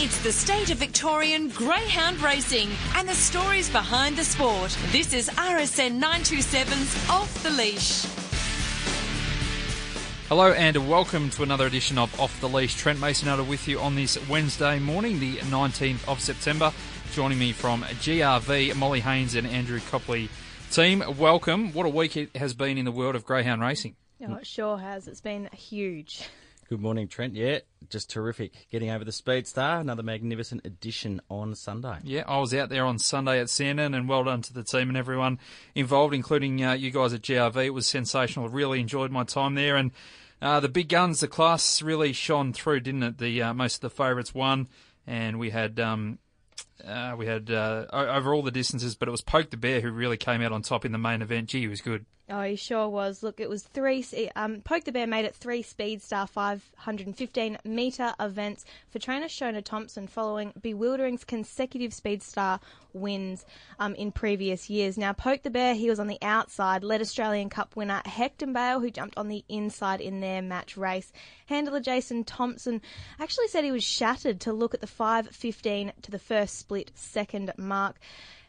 It's the state of Victorian greyhound racing and the stories behind the sport. This is RSN 927's Off the Leash. Hello and welcome to another edition of Off the Leash. Trent Masenhelder with you on this Wednesday morning, the 19th of September. Joining me from GRV, Molly Haines and Andrew Copley. Team, welcome. What a week it has been in the world of greyhound racing. Oh, it sure has. It's been huge. Good morning, Trent. Yeah, just terrific. Getting over the Speed Star, another magnificent edition on Sunday. Yeah, I was out there on Sunday at Sandown, and well done to the team and everyone involved, including uh, you guys at GRV. It was sensational. Really enjoyed my time there, and uh, the big guns, the class really shone through, didn't it? The uh, most of the favourites won, and we had. Um, uh, we had uh, over all the distances, but it was Poke the Bear who really came out on top in the main event. Gee, he was good. Oh, he sure was. Look, it was three. Um, Poke the Bear made it three Speed Star 515 metre events for trainer Shona Thompson following Bewildering's consecutive Speed Star wins um, in previous years. Now, Poke the Bear, he was on the outside, led Australian Cup winner Hector Bale, who jumped on the inside in their match race. Handler Jason Thompson actually said he was shattered to look at the 515 to the first split second mark.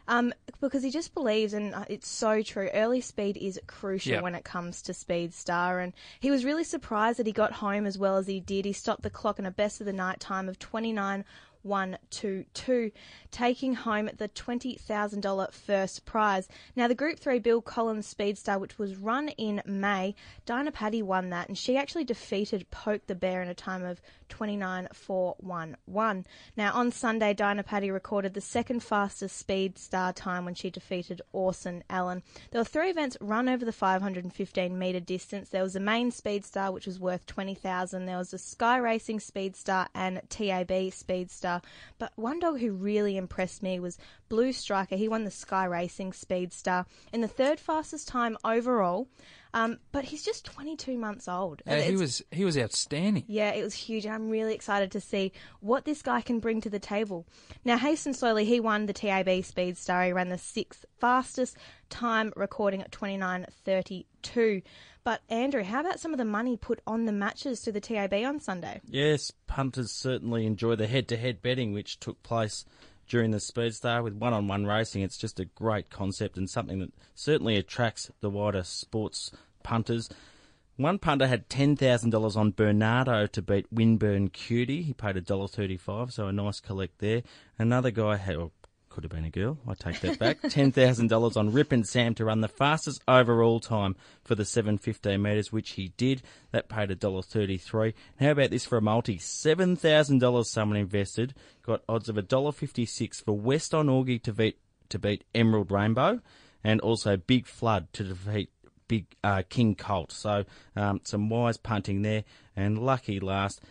Um, because he just believes, and uh, it's so true, early speed is crucial yep. when it comes to Speed Star. And he was really surprised that he got home as well as he did. He stopped the clock in a best of the night time of 29 122, taking home the $20,000 first prize. Now, the Group 3 Bill Collins Speedstar, which was run in May, Dinah Paddy won that, and she actually defeated Poke the Bear in a time of 29.411. Now, on Sunday, Dinah Paddy recorded the second fastest speed star time when she defeated Orson Allen. There were three events run over the 515 metre distance. There was a main speed star, which was worth 20,000. There was a Sky Racing speed star and TAB speed star but one dog who really impressed me was Blue Striker. He won the Sky Racing Speedstar in the third fastest time overall. Um, but he's just 22 months old. Yeah, he was he was outstanding. Yeah, it was huge. I'm really excited to see what this guy can bring to the table. Now, Hasten Slowly, he won the TAB Speedstar. He ran the sixth fastest time, recording at 29.32. But Andrew, how about some of the money put on the matches to the TAB on Sunday? Yes, punters certainly enjoy the head-to-head betting which took place during the Speedstar with one-on-one racing. It's just a great concept and something that certainly attracts the wider sports punters. One punter had ten thousand dollars on Bernardo to beat Winburn Cutie. He paid a dollar thirty-five, so a nice collect there. Another guy had, well, could have been a girl. I take that back. $10,000 on Rip and Sam to run the fastest overall time for the 715 metres, which he did. That paid $1.33. How about this for a multi? $7,000 someone invested. Got odds of $1.56 for West on Augie to beat, to beat Emerald Rainbow and also Big Flood to defeat Big uh, King Colt. So um, some wise punting there. And lucky last,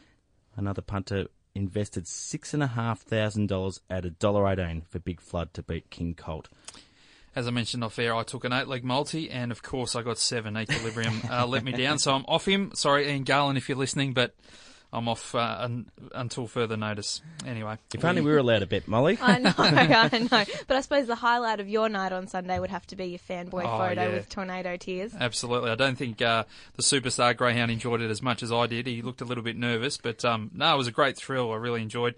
another punter invested six and a half thousand dollars at a dollar eighteen for Big Flood to beat King Colt. As I mentioned off air, I took an eight leg multi, and of course I got seven. Equilibrium uh, let me down, so I'm off him. Sorry, Ian Garland, if you're listening, but I'm off uh, un- until further notice. Anyway, if only we were allowed a bit, Molly. I know, I know. But I suppose the highlight of your night on Sunday would have to be your fanboy oh, photo yeah. with tornado tears. Absolutely. I don't think uh, the superstar greyhound enjoyed it as much as I did. He looked a little bit nervous, but um, no, it was a great thrill. I really enjoyed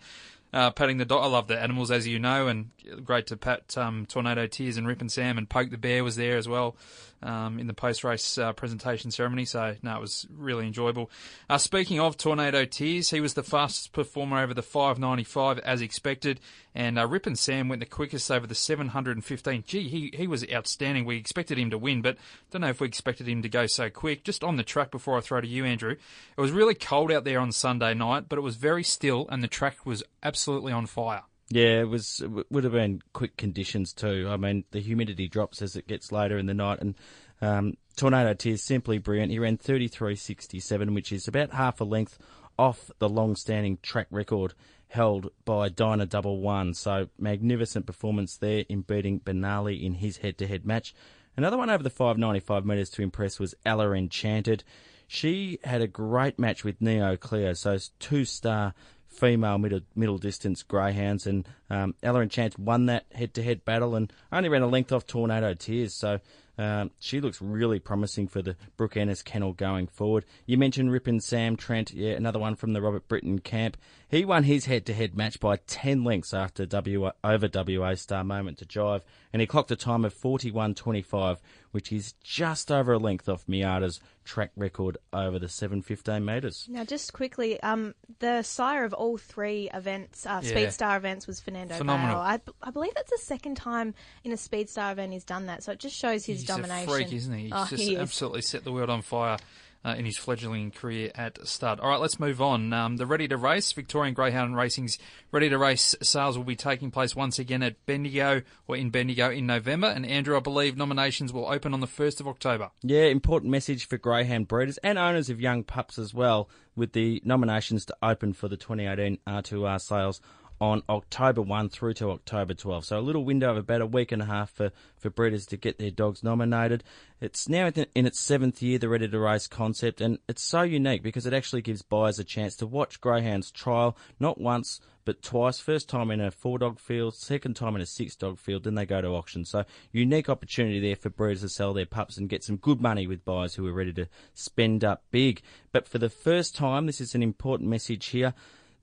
uh, patting the dog. I love the animals, as you know, and great to pat um, Tornado Tears and Rip and Sam and Poke the Bear was there as well um, in the post race uh, presentation ceremony. So, no, it was really enjoyable. Uh, speaking of Tornado Tears, he was the fastest performer over the 595 as expected, and uh, Rip and Sam went the quickest over the 715. Gee, he, he was outstanding. We expected him to win, but don't know if we expected him to go so quick. Just on the track before I throw to you, Andrew, it was really cold out there on Sunday night, but it was very still, and the track was absolutely on fire. Yeah, it was it would have been quick conditions too. I mean, the humidity drops as it gets later in the night, and um, Tornado Tears simply brilliant. He ran 33.67, which is about half a length off the long-standing track record held by Dyna Double One. So magnificent performance there in beating Benali in his head-to-head match. Another one over the 595 metres to impress was Ella Enchanted. She had a great match with Neo Cleo, so two-star female middle middle distance greyhounds, and um, Ella Enchant won that head to head battle and only ran a length off Tornado Tears. So Um, she looks really promising for the Brooke Ennis kennel going forward. You mentioned Rippin Sam Trent, yeah, another one from the Robert Britton camp. He won his head-to-head match by 10 lengths after WA, over WA star moment to jive, and he clocked a time of 41.25, which is just over a length off Miata's track record over the 715 metres. Now, just quickly, um, the sire of all three events, uh, Yeah. Speed Star events, was Fernando Phenomenal. Bale. I, b- I believe that's the second time in a Speed Star event he's done that, so it just shows his He's domination. a freak, isn't he? He's oh, just he absolutely set the world on fire uh, in his fledgling career at stud. All right, let's move on. Um, the Ready to Race, Victorian Greyhound Racing's Ready to Race sales will be taking place once again at Bendigo or in Bendigo in November. And Andrew, I believe nominations will open on the 1st of October. Yeah, important message for greyhound breeders and owners of young pups as well, with the nominations to open for the 2018 R2R sales on October 1 through to October 12. So a little window of about a week and a half for, for breeders to get their dogs nominated. It's now in its seventh year, the Ready to Race concept, and it's so unique because it actually gives buyers a chance to watch greyhounds trial not once but twice. First time in a four dog field, second time in a six dog field, then they go to auction. So unique opportunity there for breeders to sell their pups and get some good money with buyers who are ready to spend up big. But for the first time, this is an important message here.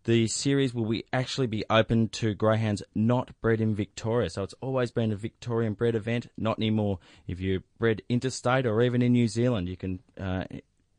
The series will be actually be open to greyhounds not bred in Victoria. So it's always been a Victorian bred event, not anymore. If you're bred interstate or even in New Zealand, you can uh,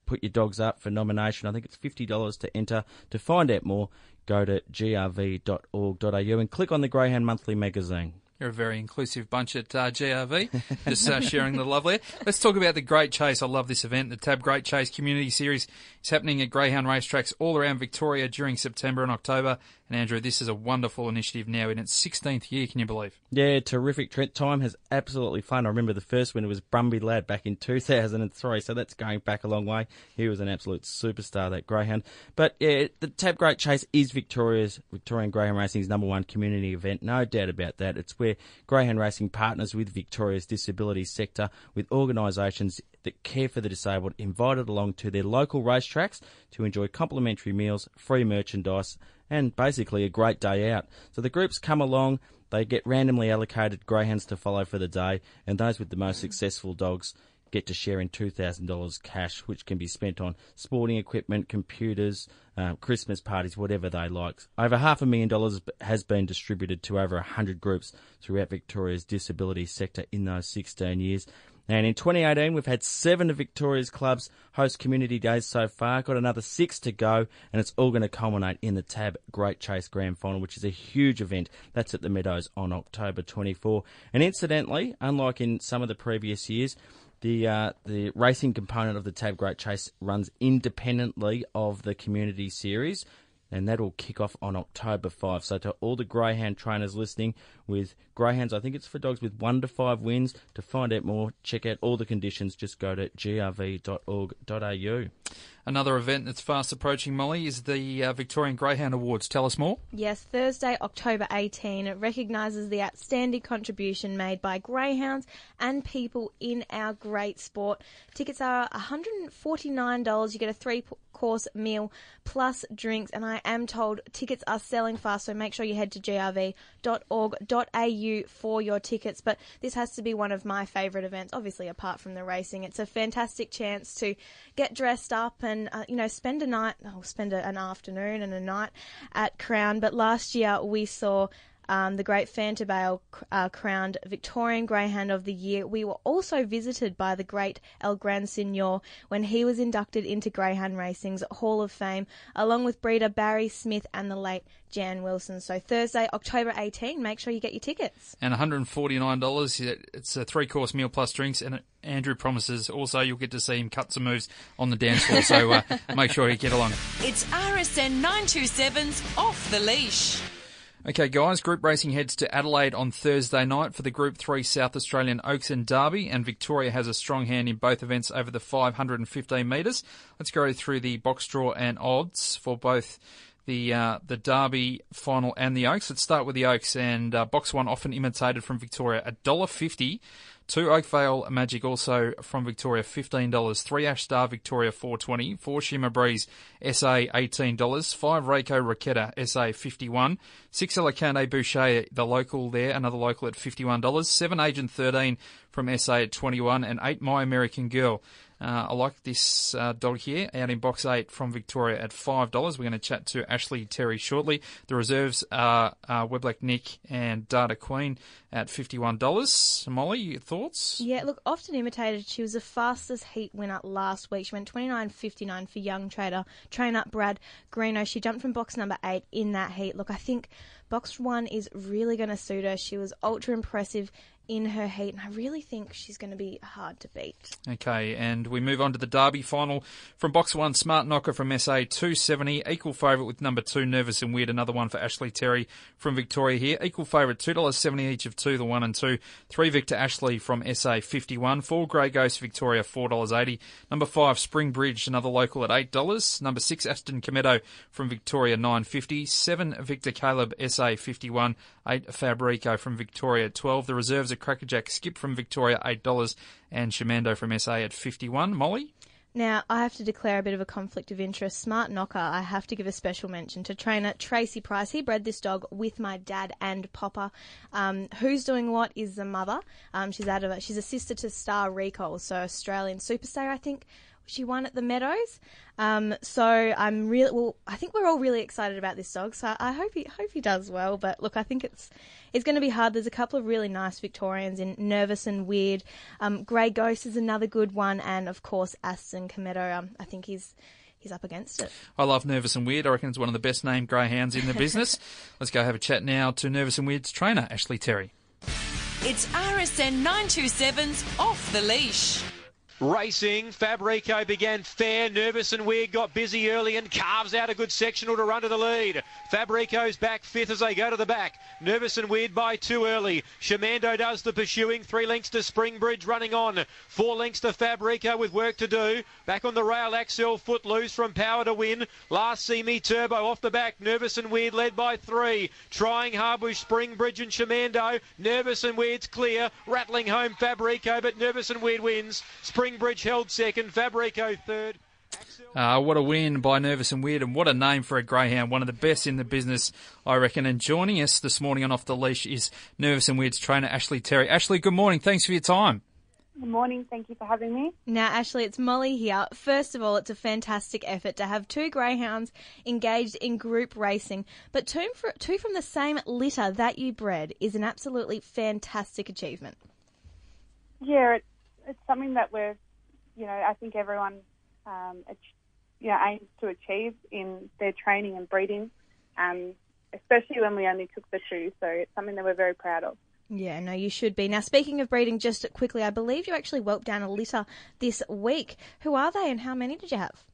put your dogs up for nomination. I think it's $50 to enter. To find out more, go to grv.org.au and click on the Greyhound Monthly magazine. You're a very inclusive bunch at uh, GRV, just uh, sharing the love there. Let's talk about the Great Chase. I love this event. The Tab Great Chase Community Series is happening at Greyhound racetracks all around Victoria during September and October. And Andrew, this is a wonderful initiative now in its 16th year, can you believe? Yeah, terrific. Trent Time has absolutely fun. I remember the first winner was Brumby Lad back in 2003, so that's going back a long way. He was an absolute superstar, that greyhound. But yeah, the Tab Great Chase is Victoria's Victorian Greyhound Racing's number one community event, no doubt about that. It's where Greyhound Racing partners with Victoria's disability sector, with organisations that care for the disabled, invited along to their local racetracks to enjoy complimentary meals, free merchandise, and basically a great day out. So the groups come along, they get randomly allocated greyhounds to follow for the day, and those with the most successful dogs get to share in $2,000 cash, which can be spent on sporting equipment, computers, um, Christmas parties, whatever they like. Over half a million dollars has been distributed to over 100 groups throughout Victoria's disability sector in those 16 years. And in 2018, we've had seven of Victoria's clubs host community days so far. Got another six to go, and it's all going to culminate in the Tab Great Chase Grand Final, which is a huge event. That's at the Meadows on October 24. And incidentally, unlike in some of the previous years, the uh, the racing component of the Tab Great Chase runs independently of the community series. And that'll kick off on October 5. So, to all the greyhound trainers listening with greyhounds, I think it's for dogs with one to five wins. To find out more, check out all the conditions. Just go to grv.org.au. Another event that's fast approaching, Molly, is the uh, Victorian Greyhound Awards. Tell us more. Yes, Thursday, October 18. It recognises the outstanding contribution made by greyhounds and people in our great sport. Tickets are $149. You get a three course meal plus drinks, and I am told tickets are selling fast, so make sure you head to grv.org.au for your tickets. But this has to be one of my favourite events, obviously, apart from the racing. It's a fantastic chance to get dressed up and, uh, you know, spend a night, oh, spend a, an afternoon and a night at Crown. But last year we saw um, the great Fanta Bale uh, crowned Victorian Greyhound of the Year. We were also visited by the great El Gran Senor when he was inducted into Greyhound Racing's Hall of Fame, along with breeder Barry Smith and the late Jan Wilson. So Thursday, October 18, make sure you get your tickets. And $149. It's a three course meal plus drinks. And Andrew promises also you'll get to see him cut some moves on the dance floor. So uh, make sure you get along. It's RSN 927's Off the Leash. Okay, guys, group racing heads to Adelaide on Thursday night for the Group 3 South Australian Oaks and Derby, and Victoria has a strong hand in both events over the 515 metres. Let's go through the box draw and odds for both the uh, the Derby final and the Oaks. Let's start with the Oaks, and uh, box one often imitated from Victoria, $1.50 Two Oakvale Magic also from Victoria, $15. Three Ash Star Victoria, 420 Four Shimmer Breeze SA, $18. Five Reiko Raketa SA, 51 Six Alicante Boucher, the local there, another local at $51. Seven Agent 13 from SA at 21 And eight My American Girl uh, I like this uh, dog here out in box eight from Victoria at $5. We're going to chat to Ashley Terry shortly. The reserves are uh, Weblack Nick and Data Queen at $51. Molly, your thoughts? Yeah, look, often imitated. She was the fastest heat winner last week. She went 29.59 for young trader, train up Brad Greeno. She jumped from box number eight in that heat. Look, I think box one is really going to suit her. She was ultra impressive in her heat, and I really think she's going to be hard to beat. Okay, and we move on to the Derby final from box one. Smart Knocker from SA 270, equal favourite with number two, Nervous An Weird. Another one for Ashley Terry from Victoria here. Equal favourite, two dollars seventy each of two, the one and two. Three Victor Ashley from SA 51. Four Grey Ghost Victoria four dollars eighty. Number five Spring Bridge, another local at eight dollars. Number six Aston Cometto from Victoria nine fifty. Seven Victor Caleb SA fifty one. Eight Fabrico from Victoria twelve. The reserves are Crackerjack Skip from Victoria $8 and Shamando from SA at 51 Molly? Now, I have to declare a bit of a conflict of interest. Smart Knocker, I have to give a special mention to trainer Tracy Price. He bred this dog with my dad and Popper. Um, who's doing what is the mother. Um, she's out of it. She's a sister to Star Recall, so Australian superstar, I think she won at the Meadows. Um, so I'm really well. I think we're all really excited about this dog. So I hope he hope he does well. But look, I think it's it's going to be hard. There's a couple of really nice Victorians in Nervous An Weird. Um, Grey Ghost is another good one, and of course Aston Cometto. Um, I think he's he's up against it. I love Nervous An Weird. I reckon it's one of the best named greyhounds in the business. Let's go have a chat now to Nervous An Weird's trainer, Ashley Terry. It's RSN 927's Off the Leash. Racing, Fabrico began fair, nervous an weird, got busy early and carves out a good sectional to run to the lead. Fabrico's back fifth as they go to the back. Nervous an weird by two early. Shamando does the pursuing, three lengths to Springbridge running on. Four lengths to Fabrico with work to do. Back on the rail, Axel Footloose from Power to Win. Last See Me Turbo off the back, nervous an weird led by three. Trying Harbush, Springbridge and Shamando. Nervous an weird's clear. Rattling home Fabrico, but nervous an weird wins. Spring Springbridge held second, Fabrico third. Uh, what a win by Nervous An Weird, and what a name for a greyhound. One of the best in the business, I reckon. And joining us this morning on Off the Leash is Nervous An Weird's trainer, Ashley Terry. Ashley, good morning. Thanks for your time. Good morning. Thank you for having me. Now, Ashley, it's Molly here. First of all, it's a fantastic effort to have two greyhounds engaged in group racing, but two, two from the same litter that you bred is an absolutely fantastic achievement. Yeah, it's, it's something that we're you know, I think everyone, um, you know, aims to achieve in their training and breeding, um, especially when we only took the two. So it's something that we're very proud of. Yeah, no, you should be. Now, speaking of breeding, just quickly, I believe you actually whelped down a litter this week. Who are they and how many did you have?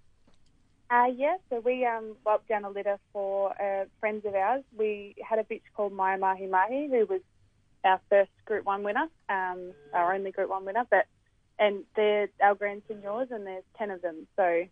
Uh, yeah, so we um, whelped down a litter for uh, friends of ours. We had a bitch called Maya Mahi Mahi, who was our first Group 1 winner, um, our only Group 1 winner, but and they're our grand seniors, and there's ten of them. So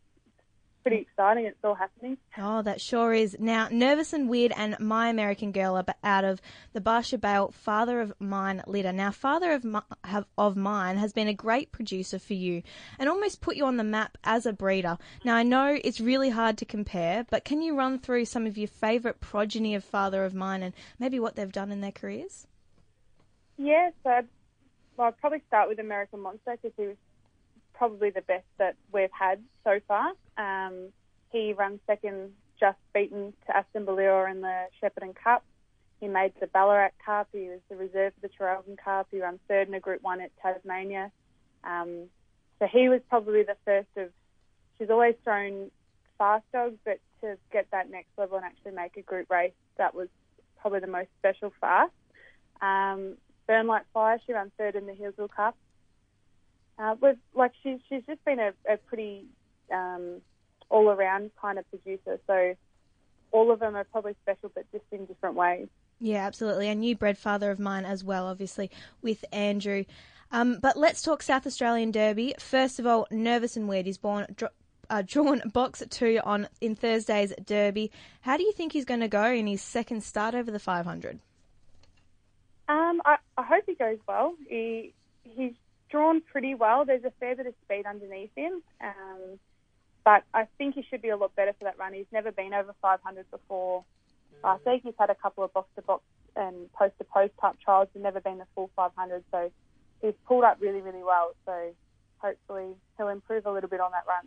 pretty exciting. It's all happening. Oh, that sure is. Now, Nervous An Weird and My American Girl are out of the Barcia Bale Father of Mine litter. Now, Father of, my, have, of Mine has been a great producer for you and almost put you on the map as a breeder. Now, I know it's really hard to compare, but can you run through some of your favourite progeny of Father of Mine and maybe what they've done in their careers? Yeah, so well, I'd probably start with American Monster because he was probably the best that we've had so far. Um, he ran second, just beaten to Aston Ballure in the Shepparton Cup. He made the Ballarat Cup. He was the reserve for the Traralgon Cup. He ran third in a Group One at Tasmania. Um, so he was probably the first of. She's always thrown fast dogs, but to get that next level and actually make a group race, that was probably the most special us. Um, Burn Like Fire. She ran third in the Healesville Cup. Uh, with like she's she's just been a, a pretty um, all around kind of producer. So all of them are probably special, but just in different ways. Yeah, absolutely. A new bred father of mine as well, obviously, with Andrew. Um, but let's talk South Australian Derby. First of all, Nervous An Weird. He's born, uh, drawn box two on in Thursday's Derby. How do you think he's going to go in his second start over the 500? Um, I, I hope he goes well. He he's drawn pretty well. There's a fair bit of speed underneath him, um, but I think he should be a lot better for that run. He's never been over 500 before. I think he's had a couple of box to box and post to post type trials, but never been the full 500. So he's pulled up really, really well. So hopefully he'll improve a little bit on that run.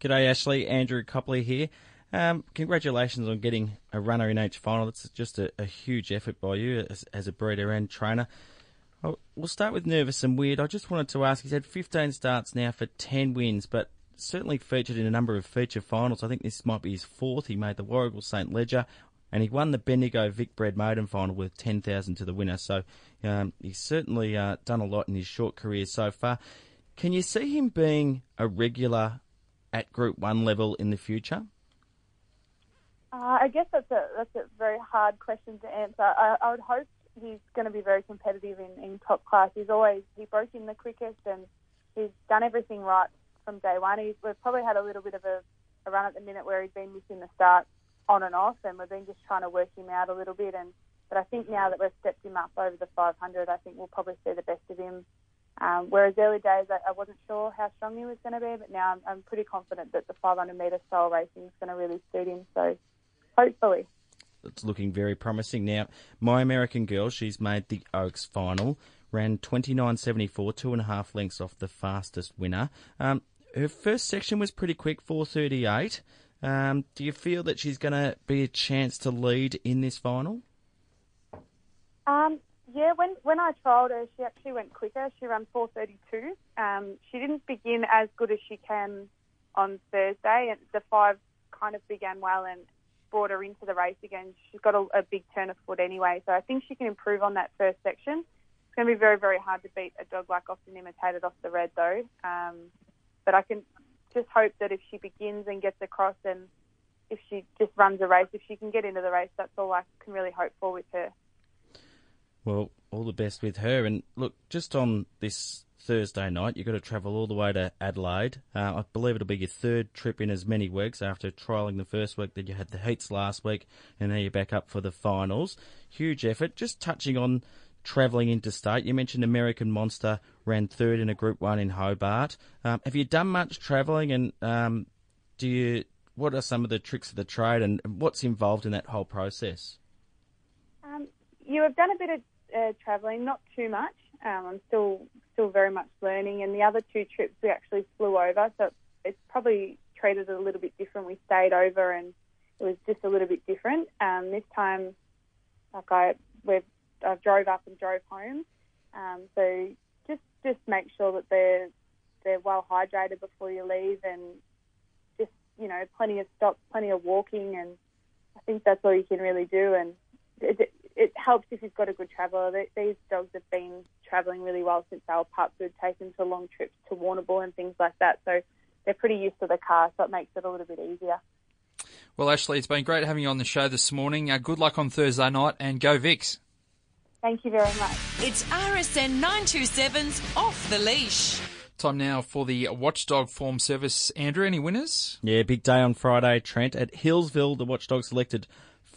G'day, Ashley. Andrew Copley here. Um, congratulations on getting a runner in each final. It's just a, a huge effort by you as, as, a breeder and trainer. We'll start with Nervous An Weird. I just wanted to ask, he's had 15 starts now for 10 wins, but certainly featured in a number of feature finals. I think this might be his fourth. He made the Warragul St. Leger, and he won the Bendigo Vic Bred Maiden final with 10,000 to the winner. So um, he's certainly uh, done a lot in his short career so far. Can you see him being a regular at Group 1 level in the future? Uh, I guess that's a that's a very hard question to answer. I, I would hope he's going to be very competitive in, in top class. He's always he broke in the quickest and he's done everything right from day one. He's we've probably had a little bit of a, a run at the minute where he's been missing the start on and off, and we've been just trying to work him out a little bit. And but I think now that we've stepped him up over the 500, I think we'll probably see the best of him. Um, whereas early days, I, I wasn't sure how strong he was going to be, but now I'm, I'm pretty confident that the 500 metre style racing is going to really suit him. So hopefully. It's looking very promising now. My American Girl, she's made the Oaks final, ran 29.74, two and a half lengths off the fastest winner. Um, her first section was pretty quick, 4.38. Um, do you feel that she's going to be a chance to lead in this final? Um, yeah, when when I trialled her, she actually went quicker. She ran 4:32. Um, she didn't begin as good as she can on Thursday, and the five kind of began well and brought her into the race again. She's got a, a big turn of foot anyway, so I think she can improve on that first section. It's going to be very very hard to beat a dog like Often Imitated off the red though. Um, but I can just hope that if she begins and gets across and if she just runs a race, if she can get into the race, that's all I can really hope for with her. Well, all the best with her. And look, just on this Thursday night, you've got to travel all the way to Adelaide. Uh, I believe it'll be your third trip in as many weeks after trialling the first week. Then you had the heats last week, and now you're back up for the finals. Huge effort. Just touching on travelling interstate, you mentioned American Monster ran third in a Group One in Hobart. Um, have you done much travelling, and um, do you? What are some of the tricks of the trade, and what's involved in that whole process? Um, you have done a bit of uh, travelling, not too much. Um, I'm still still very much learning, and the other two trips we actually flew over, so it's probably treated a little bit different. We stayed over, and it was just a little bit different. Um, this time, like I we've, I drove up and drove home, um, so just just make sure that they're they're well hydrated before you leave, and just you know plenty of stops, plenty of walking, and I think that's all you can really do. And it, it helps if you've got a good traveller. These dogs have been travelling really well since they were pups. We've taken to long trips to Warrnambool and things like that. So they're pretty used to the car, so it makes it a little bit easier. Well, Ashley, it's been great having you on the show this morning. Uh, good luck on Thursday night and go Vix. Thank you very much. It's RSN 927's Off the Leash. Time now for the Watchdog Form Service. Andrew, any winners? Yeah, big day on Friday, Trent. At Healesville, the Watchdog selected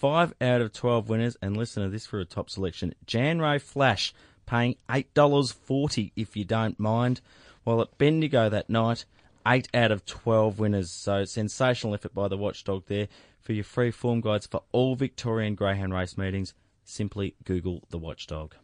five out of 12 winners. And listen to this for a top selection. Jan Ray Flash paying $8.40 if you don't mind. While at Bendigo that night, 8 out of 12 winners. So sensational effort by the Watchdog there. For your free form guides for all Victorian Greyhound race meetings, simply Google the Watchdog.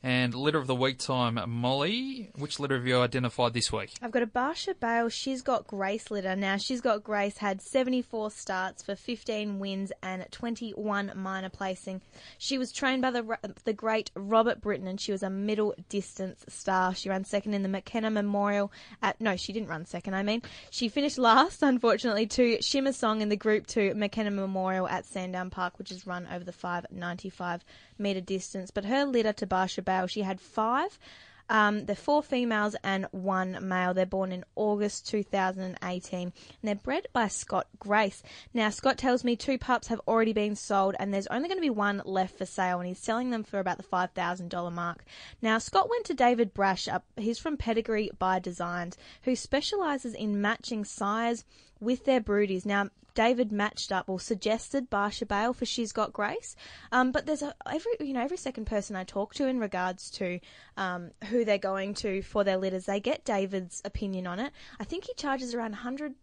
And litter of the week time, Molly. Which litter have you identified this week? I've got a Barcia Bale. She's got Grace litter. Now, she's got Grace, had 74 starts for 15 wins and 21 minor placing. She was trained by the, the great Robert Britton and she was a middle distance star. She ran second in the McKenna Memorial at, no, she didn't run second, I mean. She finished last, unfortunately, to Shimmer Song in the Group 2 McKenna Memorial at Sandown Park, which is run over the 595 metre distance. But her litter to Barcia She had five. Um, they're four females and one male. They're born in August 2018 and they're bred by Scott Grace. Now, Scott tells me two pups have already been sold and there's only going to be one left for sale and he's selling them for about the $5,000 mark. Now, Scott went to David Brash, up. he's from Pedigree by Designs, who specialises in matching size, with their broodies. Now, David matched up or suggested Barcia Bale for She's Got Grace, um, but there's a, every you know every second person I talk to in regards to um, who they're going to for their litters, they get David's opinion on it. I think he charges around 100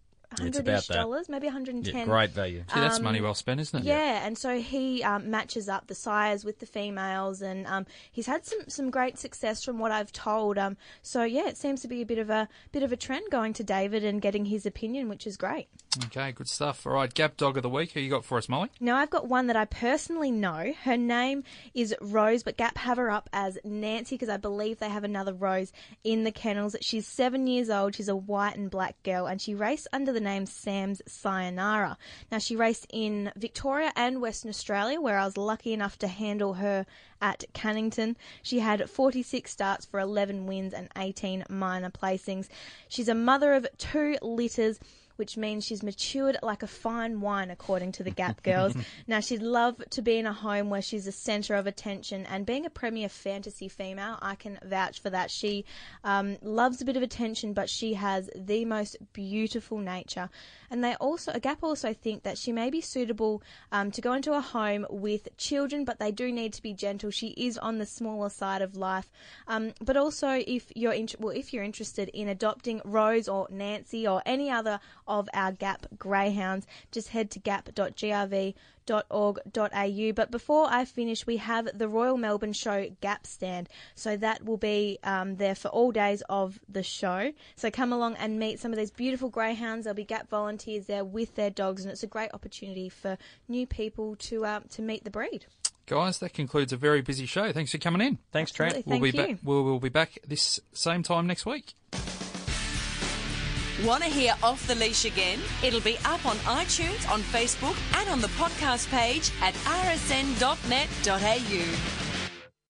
It's about that. dollars, maybe 110. Yeah, great value. Gee, that's money well spent, isn't it? Um, Yeah, and so he um, matches up the sires with the females, and um, he's had some, some great success from what I've told. Um, so yeah, it seems to be a bit of a bit of a trend going to David and getting his opinion, which is great. Okay, good stuff. All right, Gap Dog of the Week. Who you got for us, Molly? Now I've got one that I personally know. Her name is Rose, but Gap have her up as Nancy because I believe they have another Rose in the kennels. She's seven years old. She's a white and black girl, and she raced under the name Sam's Sayonara. Now she raced in Victoria and Western Australia, where I was lucky enough to handle her at Cannington. She had 46 starts for 11 wins and 18 minor placings. She's a mother of two litters which means she's matured like a fine wine, according to the Gap girls. now, she'd love to be in a home where she's the centre of attention, and being a premier fantasy female, I can vouch for that. She um, loves a bit of attention, but she has the most beautiful nature. And they also, a Gap also think that she may be suitable um, to go into a home with children, but they do need to be gentle. She is on the smaller side of life. Um, but also, if you're in, well, if you're interested in adopting Rose or Nancy or any other of our Gap greyhounds, just head to gap.grv.org.au. But before I finish, we have the Royal Melbourne Show Gap stand. So that will be um, there for all days of the show. So come along and meet some of these beautiful greyhounds. There'll be Gap volunteers there with their dogs, and it's a great opportunity for new people to uh, to meet the breed. Guys, that concludes a very busy show. Thanks for coming in. Thanks, Trent. Absolutely. We'll Thank be you. back. We'll, we'll be back this same time next week. Want to hear Off the Leash again? It'll be up on iTunes, on Facebook, and on the podcast page at rsn.net.au.